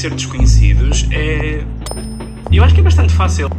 conhecer desconhecidos é. Eu acho que é bastante fácil.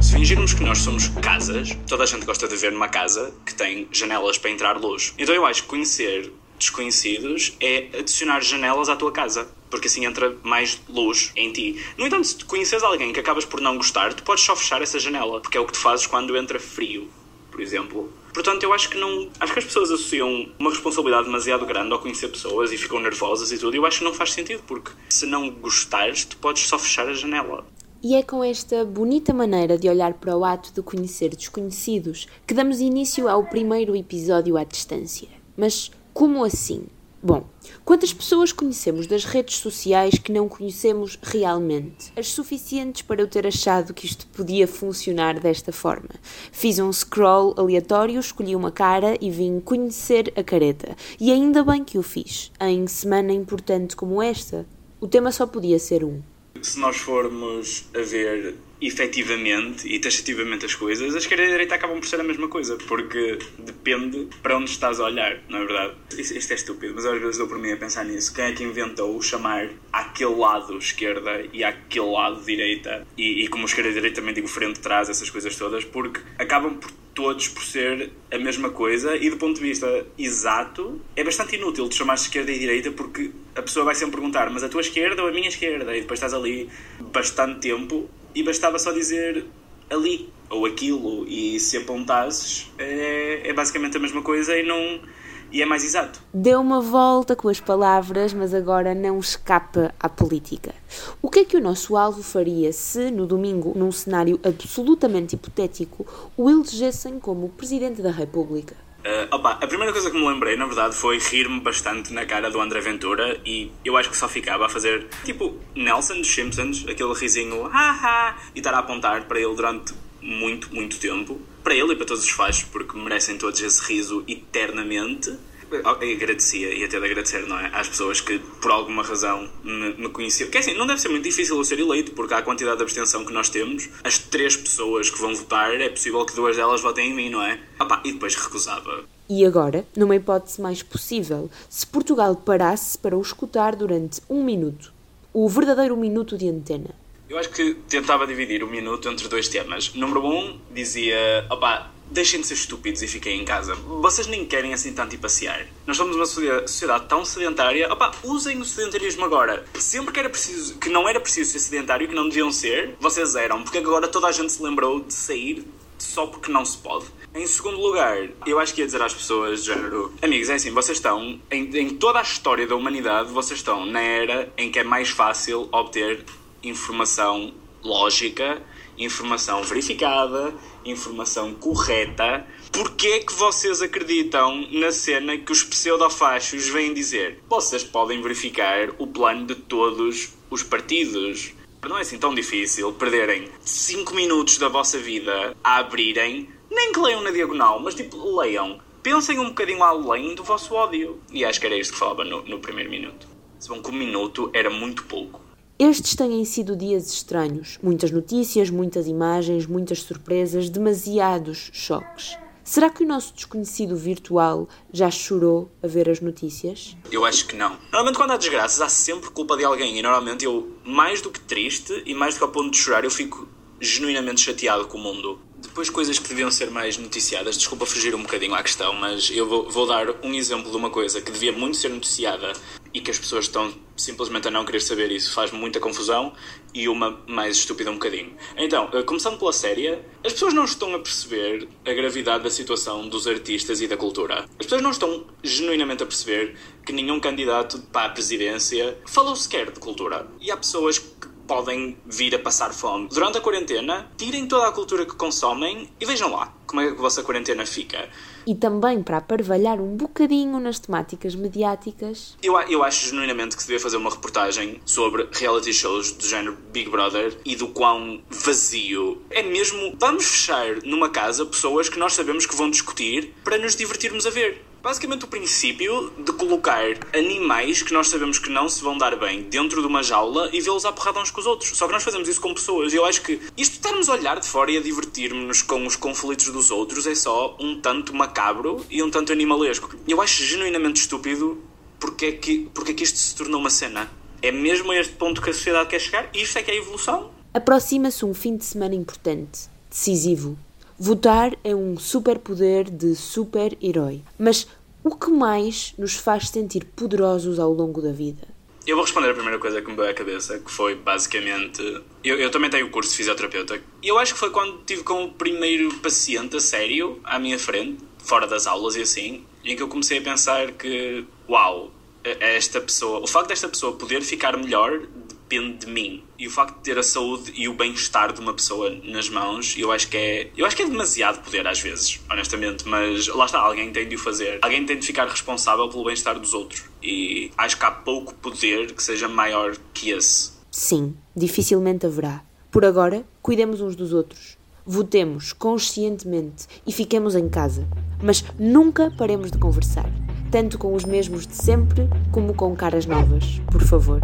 Se fingirmos que nós somos casas, toda a gente gosta de ver numa casa que tem janelas para entrar luz. Então eu acho que conhecer desconhecidos é adicionar janelas à tua casa, porque assim entra mais luz em ti. No entanto, se conheces alguém que acabas por não gostar, tu podes só fechar essa janela, porque é o que tu fazes quando entra frio, por exemplo. Portanto, eu acho que não. Acho que as pessoas associam uma responsabilidade demasiado grande ao conhecer pessoas e ficam nervosas e tudo. E eu acho que não faz sentido, porque se não gostares, tu podes só fechar a janela. E é com esta bonita maneira de olhar para o ato de conhecer desconhecidos que damos início ao primeiro episódio à distância. Mas como assim? Bom, quantas pessoas conhecemos das redes sociais que não conhecemos realmente? As suficientes para eu ter achado que isto podia funcionar desta forma. Fiz um scroll aleatório, escolhi uma cara e vim conhecer a careta. E ainda bem que o fiz, em semana importante como esta. O tema só podia ser um se nós formos a ver efetivamente e taxativamente as coisas, a esquerda e a direita acabam por ser a mesma coisa, porque depende para onde estás a olhar, não é verdade? Isto é estúpido, mas às vezes dou por mim a pensar nisso. Quem é que inventou chamar aquele lado esquerda e aquele lado direita? E, e como esquerda e direita também digo frente, trás, essas coisas todas, porque acabam por todos por ser a mesma coisa e do ponto de vista exato é bastante inútil de chamar esquerda e direita porque a pessoa vai sempre perguntar mas a tua esquerda ou a minha esquerda? E depois estás ali bastante tempo e bastava só dizer ali ou aquilo e se apontasses é, é basicamente a mesma coisa e não e é mais exato. Deu uma volta com as palavras, mas agora não escapa à política. O que é que o nosso alvo faria se, no domingo, num cenário absolutamente hipotético, o elegessem como Presidente da República? Uh, opa, a primeira coisa que me lembrei, na verdade, foi rir-me bastante na cara do André Ventura e eu acho que só ficava a fazer tipo Nelson dos Simpsons, aquele risinho haha, e estar a apontar para ele durante muito, muito tempo. Para ele e para todos os fãs, porque merecem todos esse riso eternamente. Eu agradecia e até de agradecer, não é? Às pessoas que por alguma razão me, me conheciam. Porque assim, não deve ser muito difícil eu ser eleito, porque há a quantidade de abstenção que nós temos, as três pessoas que vão votar, é possível que duas delas votem em mim, não é? Opa, e depois recusava. E agora, numa hipótese mais possível, se Portugal parasse para o escutar durante um minuto, o verdadeiro minuto de antena, eu acho que tentava dividir o minuto entre dois temas. Número um, dizia: opá, deixem de ser estúpidos e fiquem em casa. Vocês nem querem assim tanto ir passear. Nós somos uma sociedade tão sedentária. Opá, usem o sedentarismo agora. Sempre que, era preciso, que não era preciso ser sedentário, que não deviam ser, vocês eram. Porque agora toda a gente se lembrou de sair só porque não se pode. Em segundo lugar, eu acho que ia dizer às pessoas de género: Amigos, é assim, vocês estão, em, em toda a história da humanidade, vocês estão na era em que é mais fácil obter informação lógica, informação verificada, informação correta. Porquê é que vocês acreditam na cena que os pseudofachos vêm dizer? Vocês podem verificar o plano de todos os partidos. Não é assim tão difícil perderem 5 minutos da vossa vida a abrirem, nem que leiam na diagonal, mas tipo, leiam. Pensem um bocadinho além do vosso ódio. E acho que era isto que falava no, no primeiro minuto. Se bom que um minuto era muito pouco. Estes têm sido dias estranhos. Muitas notícias, muitas imagens, muitas surpresas, demasiados choques. Será que o nosso desconhecido virtual já chorou a ver as notícias? Eu acho que não. Normalmente, quando há desgraças, há sempre culpa de alguém. E normalmente, eu, mais do que triste e mais do que ao ponto de chorar, eu fico genuinamente chateado com o mundo. Depois, coisas que deviam ser mais noticiadas. Desculpa fugir um bocadinho à questão, mas eu vou, vou dar um exemplo de uma coisa que devia muito ser noticiada e que as pessoas estão simplesmente a não querer saber isso. Faz muita confusão e uma mais estúpida um bocadinho. Então, eh, começando pela série, as pessoas não estão a perceber a gravidade da situação dos artistas e da cultura. As pessoas não estão genuinamente a perceber que nenhum candidato para a presidência falou sequer de cultura. E há pessoas que podem vir a passar fome. Durante a quarentena, tirem toda a cultura que consomem e vejam lá como é que a vossa quarentena fica. E também para aparvalhar um bocadinho nas temáticas mediáticas. Eu, eu acho genuinamente que se devia fazer uma reportagem sobre reality shows do género Big Brother e do quão vazio é mesmo. Vamos fechar numa casa pessoas que nós sabemos que vão discutir para nos divertirmos a ver basicamente o princípio de colocar animais que nós sabemos que não se vão dar bem dentro de uma jaula e vê-los à porrada uns com os outros. Só que nós fazemos isso com pessoas e eu acho que isto de estarmos a olhar de fora e a divertir-nos com os conflitos dos outros é só um tanto macabro e um tanto animalesco. Eu acho genuinamente estúpido porque é, que, porque é que isto se tornou uma cena. É mesmo a este ponto que a sociedade quer chegar? Isto é que é a evolução? Aproxima-se um fim de semana importante, decisivo. Votar é um superpoder de super-herói. Mas o que mais nos faz sentir poderosos ao longo da vida? Eu vou responder a primeira coisa que me veio à cabeça, que foi basicamente. Eu, eu também tenho o curso de fisioterapeuta. E eu acho que foi quando estive com o primeiro paciente a sério à minha frente, fora das aulas e assim, em que eu comecei a pensar que, uau, esta pessoa, o facto desta pessoa poder ficar melhor depende de mim. E o facto de ter a saúde e o bem-estar de uma pessoa nas mãos, eu acho que é. Eu acho que é demasiado poder às vezes, honestamente. Mas lá está, alguém tem de o fazer. Alguém tem de ficar responsável pelo bem-estar dos outros. E acho que há pouco poder que seja maior que esse. Sim, dificilmente haverá. Por agora, cuidemos uns dos outros. Votemos conscientemente e fiquemos em casa. Mas nunca paremos de conversar. Tanto com os mesmos de sempre como com caras novas, por favor.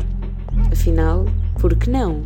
Afinal, por que não?